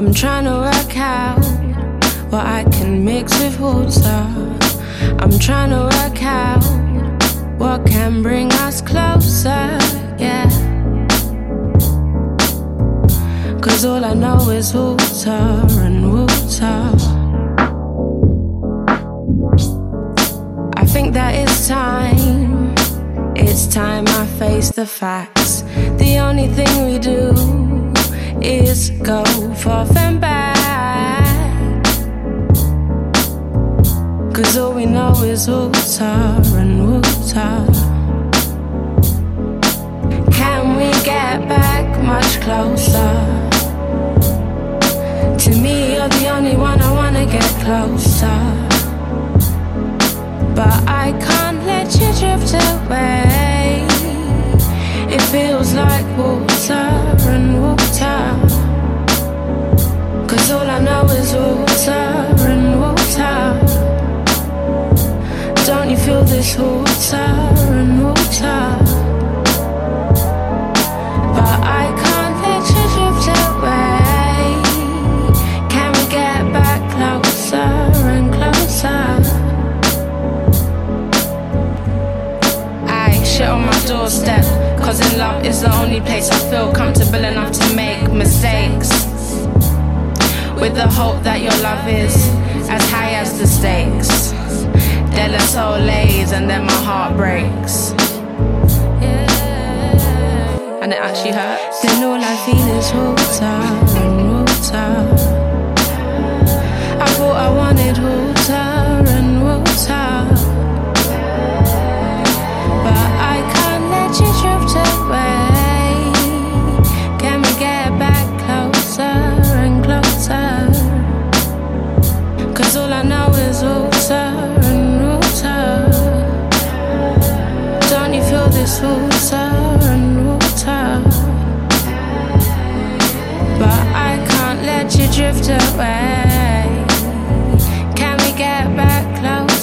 I'm trying to work out what I can mix with water. I'm trying to work out what can bring us closer, yeah. Cause all I know is water and water. I think that it's time, it's time I face the facts. The only thing we do is go forth and back. Cause all we know is water and water. Can we get back much closer? To me, you're the only one I wanna get closer. But I can't let you drift away. It feels like water and water. Cause all I know is water and water. Don't you feel this water and water? But I can't let you drift away. Can we get back closer and closer? I shit on my doorstep. Cause in love is the only place I feel comfortable enough to make mistakes. With the hope that your love is as high as the stakes. De La Soleil's and then my heart breaks. And it actually hurts. Then all I feel is water and water. I thought I wanted water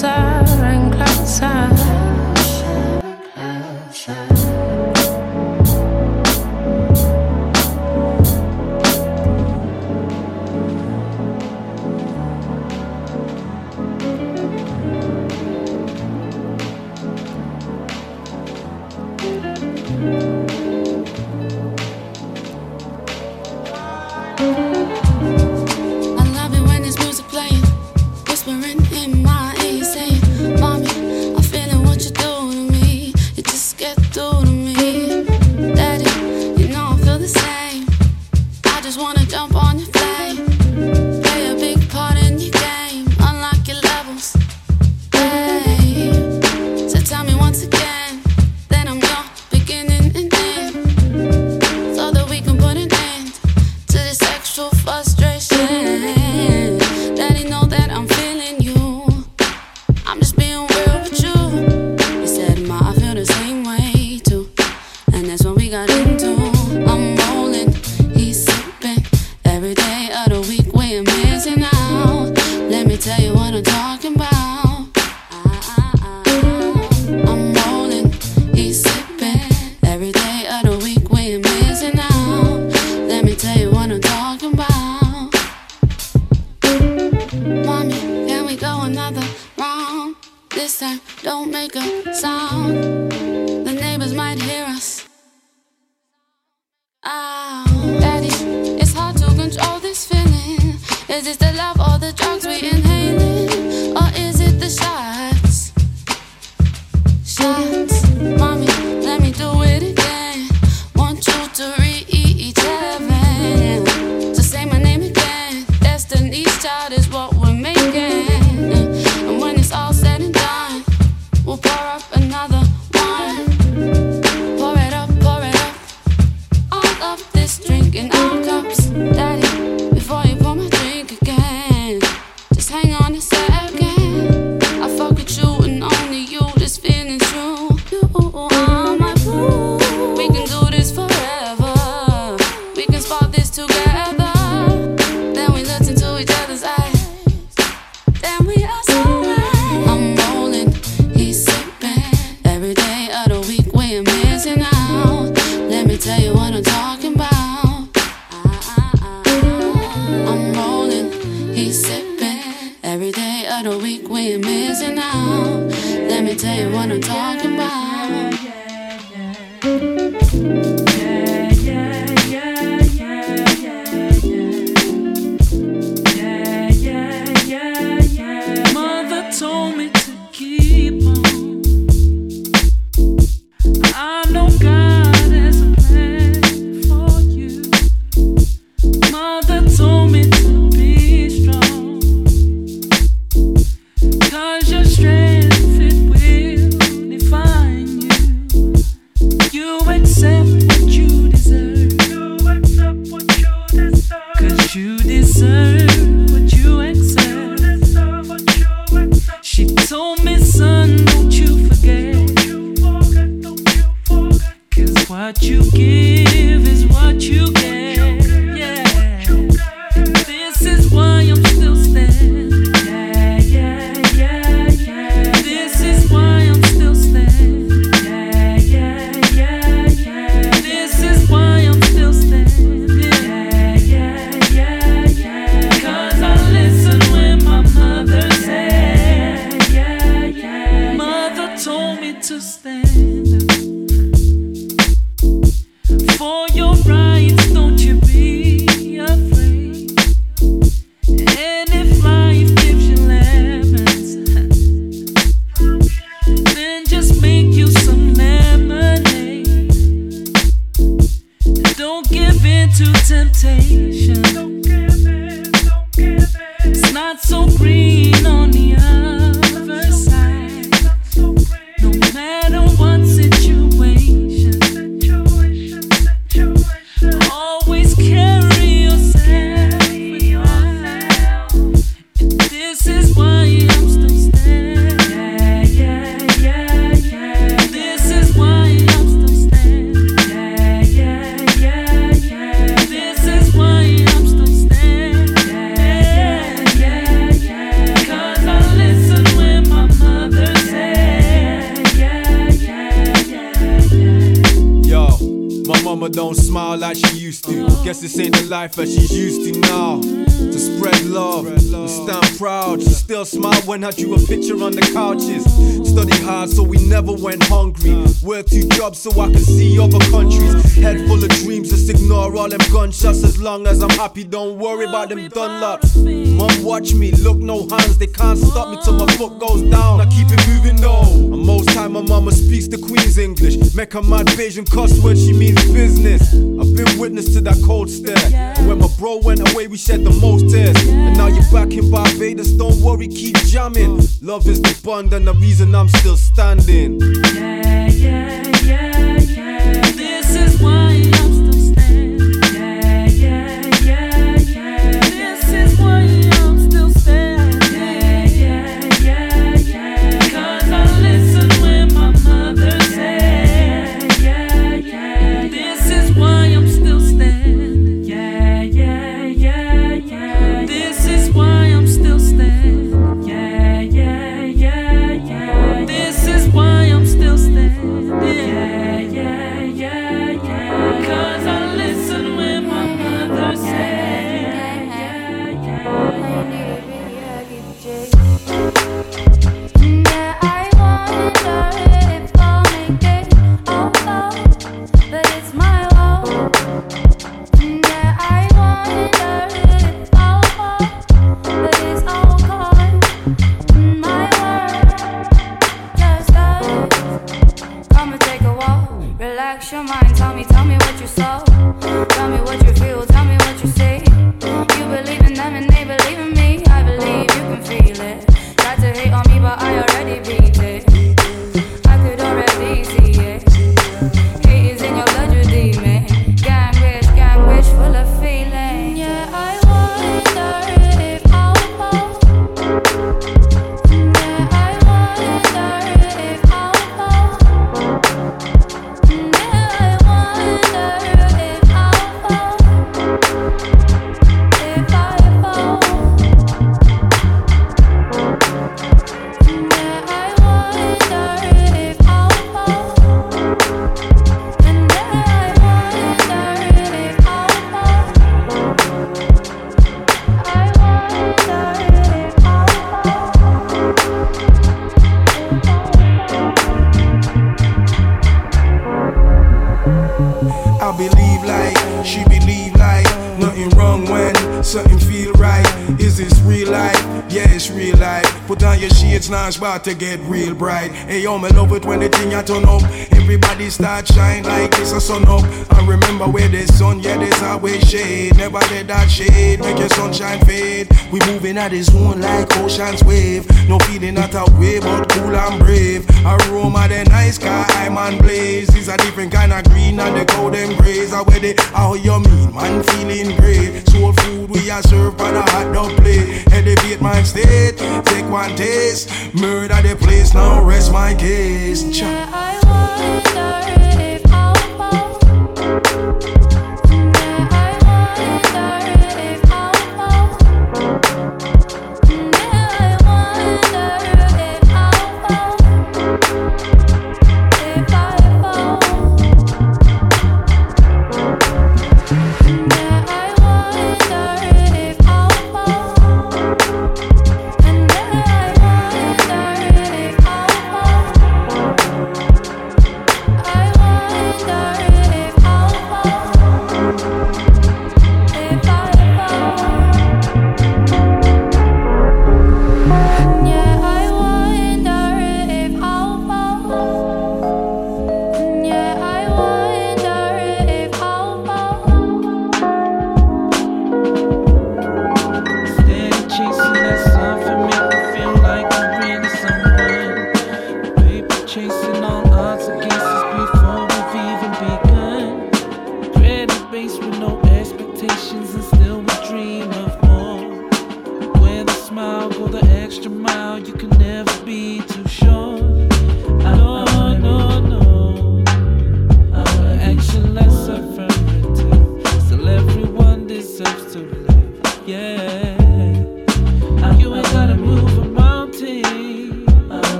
closer another round? This time, don't make a sound. The neighbors might hear us. Oh, Daddy, it's hard to control this feeling. Is it the love or the drugs we inhaling? Or is it the shots? Shots. Mommy, let me do it again. Me tell you what I'm talking about. I drew a picture on the long as I'm happy, don't worry about them Dunlops. Mom, watch me, look no hands, they can't stop me till my foot goes down. I keep it moving though. And most time my mama speaks the Queen's English. Make her mad Bajan cuss when she means business. I've been witness to that cold stare. And when my bro went away, we shed the most tears. And now you're back in Barbados, don't worry, keep jamming. Love is the bond and the reason I'm still standing. relax your mind. Tell me, tell me what you saw. to get real bright. Hey, yo, me Remember where there's sun, yeah, there's always shade. Never let that shade make your sunshine fade. We moving at this zone like ocean's wave. No feeling not a way, but cool and brave. Aroma the nice sky, I'm on blaze. These are different kind of green and the golden grays. I wear it how you mean, man, feeling great. Soul food we are served by the hot dog plate. Elevate my state, take one taste. Murder the place, now rest my case. Yeah, I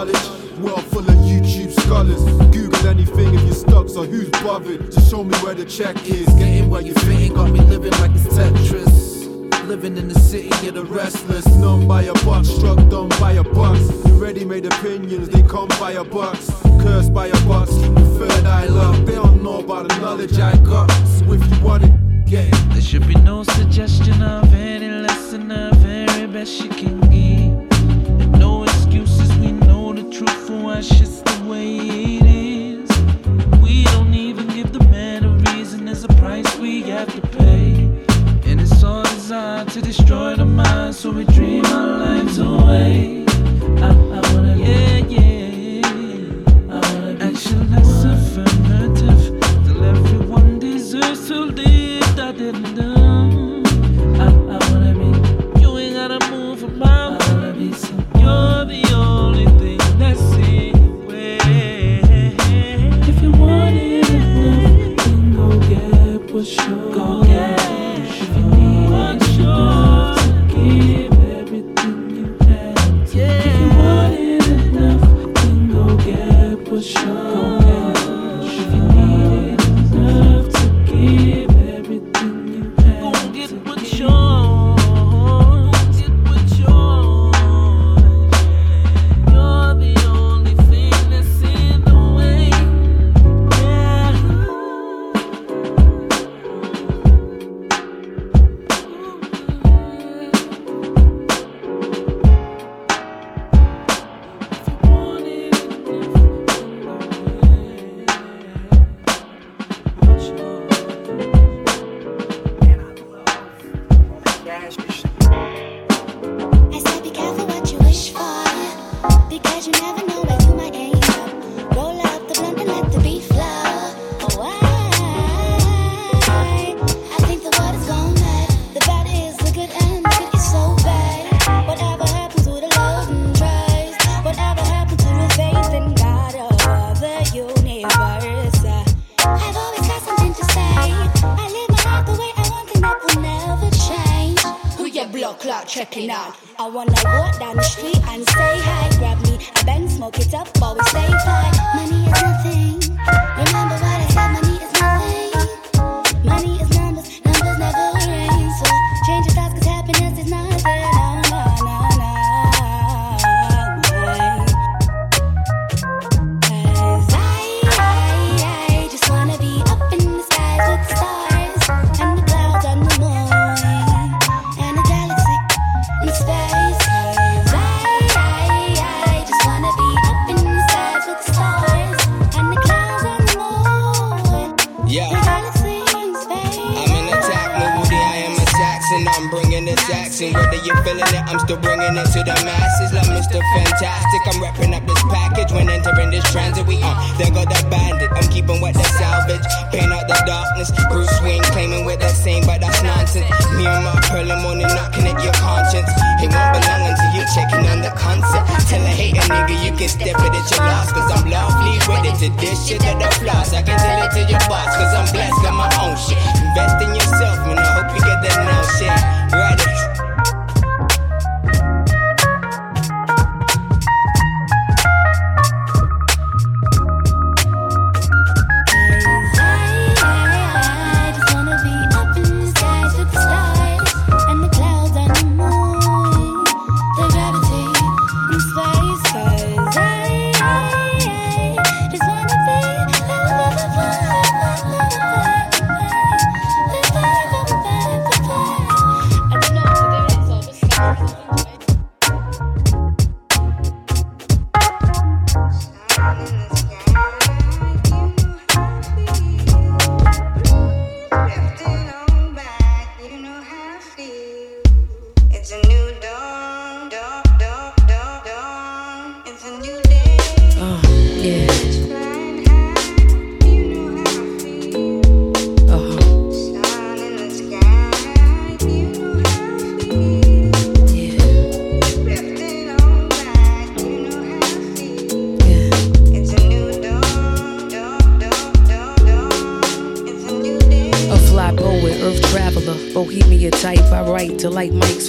knowledge. World full of YouTube scholars. Google anything if you're stuck, so who's bothered? Just show me where the check is. Getting where you're fitting got me living like it's Tetris. Living in the city of the restless, numb by a buck, struck dumb by a box. Your ready-made opinions, they come by a box. Cursed by a box, third eye locked. They don't know about the knowledge I got. So if you want it, get it. There should be no suggestion of any lesson of very best you can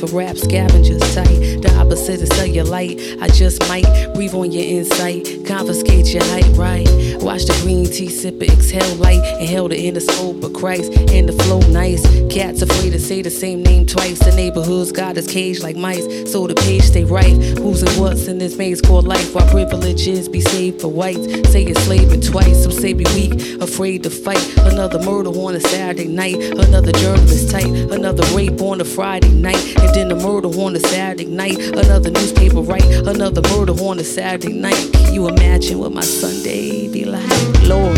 for rap scavengers tight. The opposite is cellulite. I just might breathe on your insight, confiscate your height, right? Tea sipper exhale light, inhale the inner scope of Christ, and the flow nice. Cats afraid to say the same name twice. The neighborhood's got us caged like mice, so the page stay right. Who's and what's in this maze called life? While privileges be saved for whites, say it's slaving twice. Some say be weak, afraid to fight. Another murder on a Saturday night, another journalist type, another rape on a Friday night, and then a murder on a Saturday night, another newspaper write, another murder on a Saturday night. Can you imagine what my Sunday? Lord.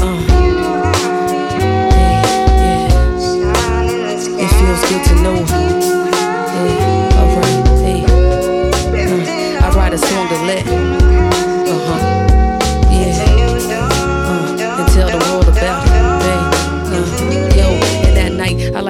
Uh, It feels good to know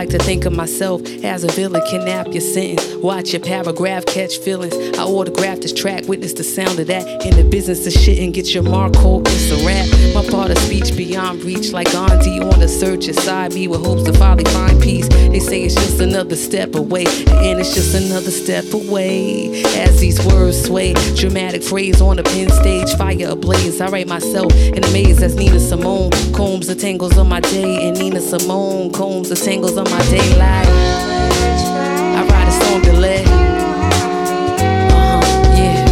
like to think of myself as a villain, kidnap your sentence, watch your paragraph catch feelings. I autograph this track, witness the sound of that. In the business of shit and get your mark hold, it's a rap. My part of speech beyond reach, like Gandhi on the search inside me with hopes to finally find peace. They say it's just another step away, and it's just another step away. As these words sway, dramatic phrase on the pin stage, fire ablaze. I write myself in a maze as Nina Simone combs the tangles of my day, and Nina Simone combs the tangles of my daylight. I write a song to let. Uh-huh, yeah.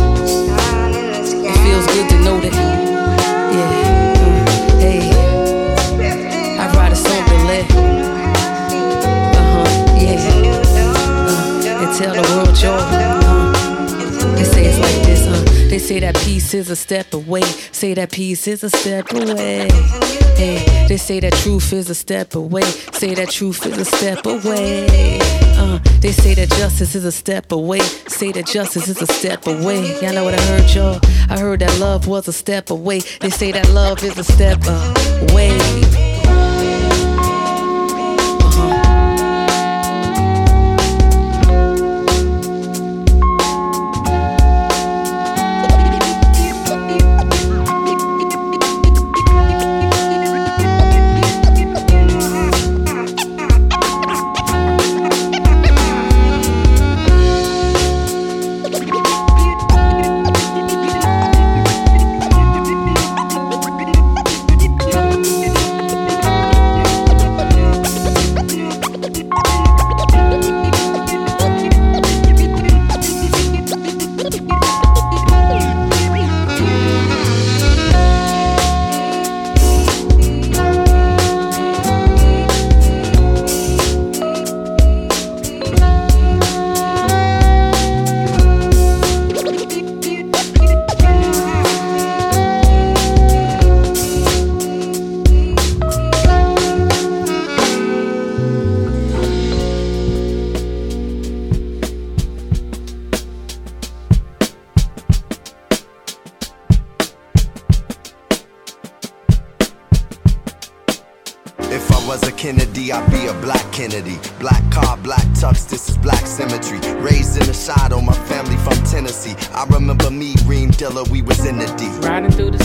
It feels good to know that. Yeah. uh, hey. I a song to let. Uh-huh, yeah. Uh, and tell the world y'all. Say that peace is a step away. Say that peace is a step away. Hey, they say that truth is a step away. Say that truth is a step away. Uh, they say that justice is a step away. Say that justice is a step away. Y'all know what I heard, y'all? I heard that love was a step away. They say that love is a step away.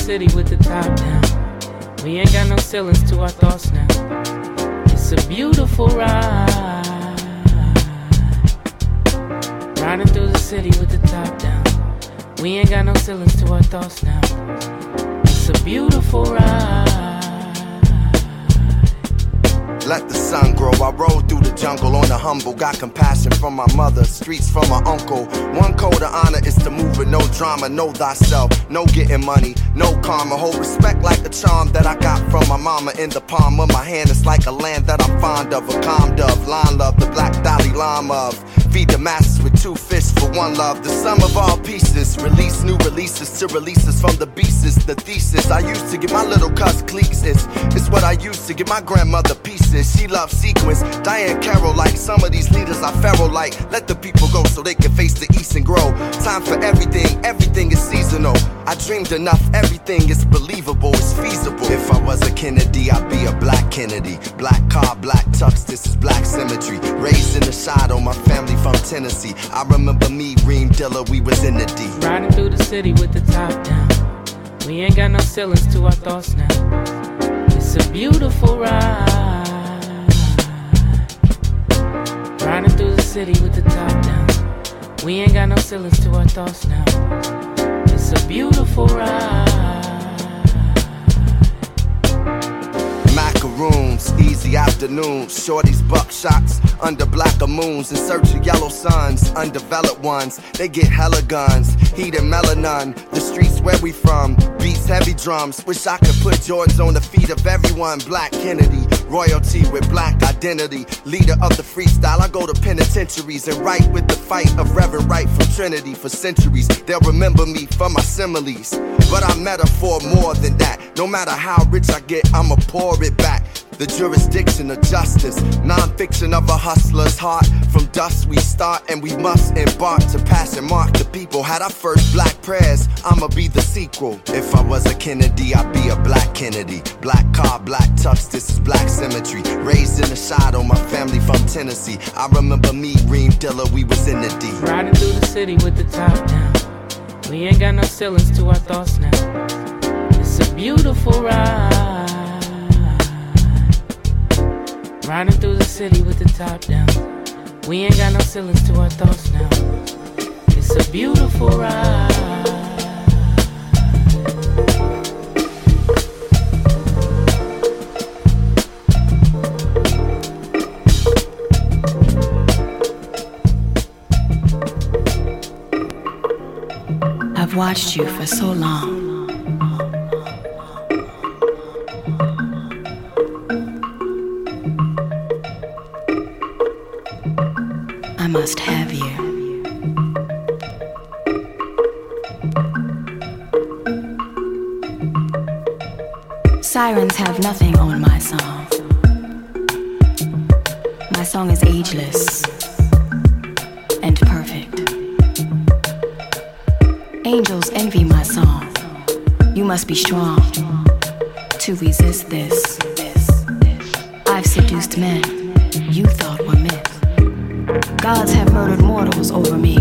City with the top down. We ain't got no ceilings to our thoughts now. It's a beautiful ride. Riding through the city with the top down. We ain't got no ceilings to our thoughts now. It's a beautiful ride. Let the sun grow. I rode through the jungle on the humble. Got compassion from my mother, streets from my uncle. One code of honor is to move with no drama. Know thyself, no getting money, no karma. Hold respect like a charm that I got from my mama in the palm of my hand. It's like a land that I'm fond of. A calm dove, line love, the black Dalai Lama of. Feed the masses with two fists for one love. The sum of all pieces. Release new releases to releases from the beasts. The thesis I used to give my little cuss is. It's what I used to give my grandmother pieces. She loves sequence. Diahann Carroll like some of these leaders are pharaoh like. Let the people go so they can face the east and grow. Time for everything. Everything is seasonal. I dreamed enough. Everything is believable. It's feasible. If I was a Kennedy, I'd be a black Kennedy. Black car, black tux. This is black symmetry. Raised in the shadow. My family from Tennessee. I remember me, Reem Dilla, we was in the D. Riding through the city with the top down. We ain't got no ceilings to our thoughts now. It's a beautiful ride. Riding through the city with the top down. We ain't got no ceilings to our thoughts now. It's a beautiful ride. Macaroons, easy afternoons, shorties buck shots under blacker moons in search of yellow suns, undeveloped ones. They get hella guns, heat and melanin. The streets where we from, beats heavy drums. Wish I could put Jordans on the feet of everyone. Black Kennedy, royalty with black identity, leader of the freestyle. I go to penitentiaries and write with the fight of Reverend Wright from Trinity for centuries. They'll remember me for my similes, but I'm metaphor more than that. No matter how rich I get, I'ma pour it back. The jurisdiction of justice, non-fiction of a hustler's heart. From dust we start and we must embark to pass and mark the people. Had our first black prayers, I'ma be the sequel. If I was a Kennedy, I'd be a black Kennedy. Black car, black tux, this is black symmetry. Raised in the shadow, my family from Tennessee. I remember me, Reem Dilla, we was in the D. Riding through the city with the top down. We ain't got no ceilings to our thoughts now. It's a beautiful ride. Riding through the city with the top down. We ain't got no ceilings to our thoughts now. It's a beautiful ride. I've watched you for so long. Sirens have nothing on my song. My song is ageless and perfect. Angels envy my song. You must be strong to resist this. I've seduced men you thought were myth. Gods have murdered mortals over me.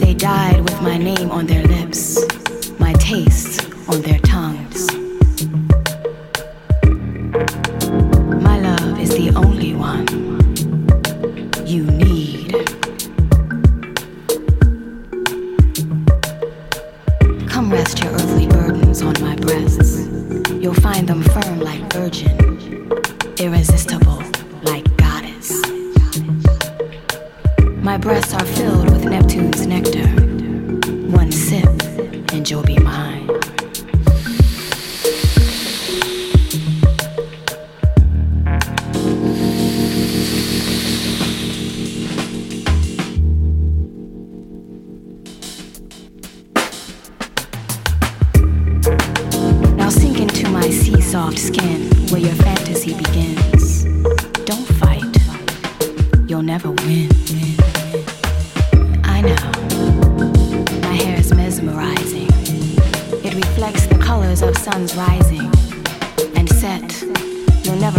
They died with my name on their lips, my taste on their tongues.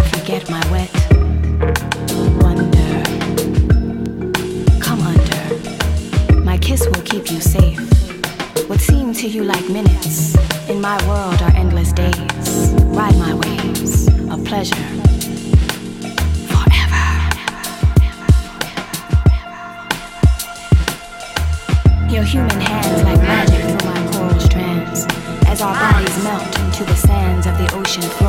forget my wet wonder. Come under. My kiss will keep you safe. What seem to you like minutes in my world are endless days. Ride my waves of pleasure. Forever. Your human hands like magic through my coral strands as our bodies melt into the sands of the ocean floor.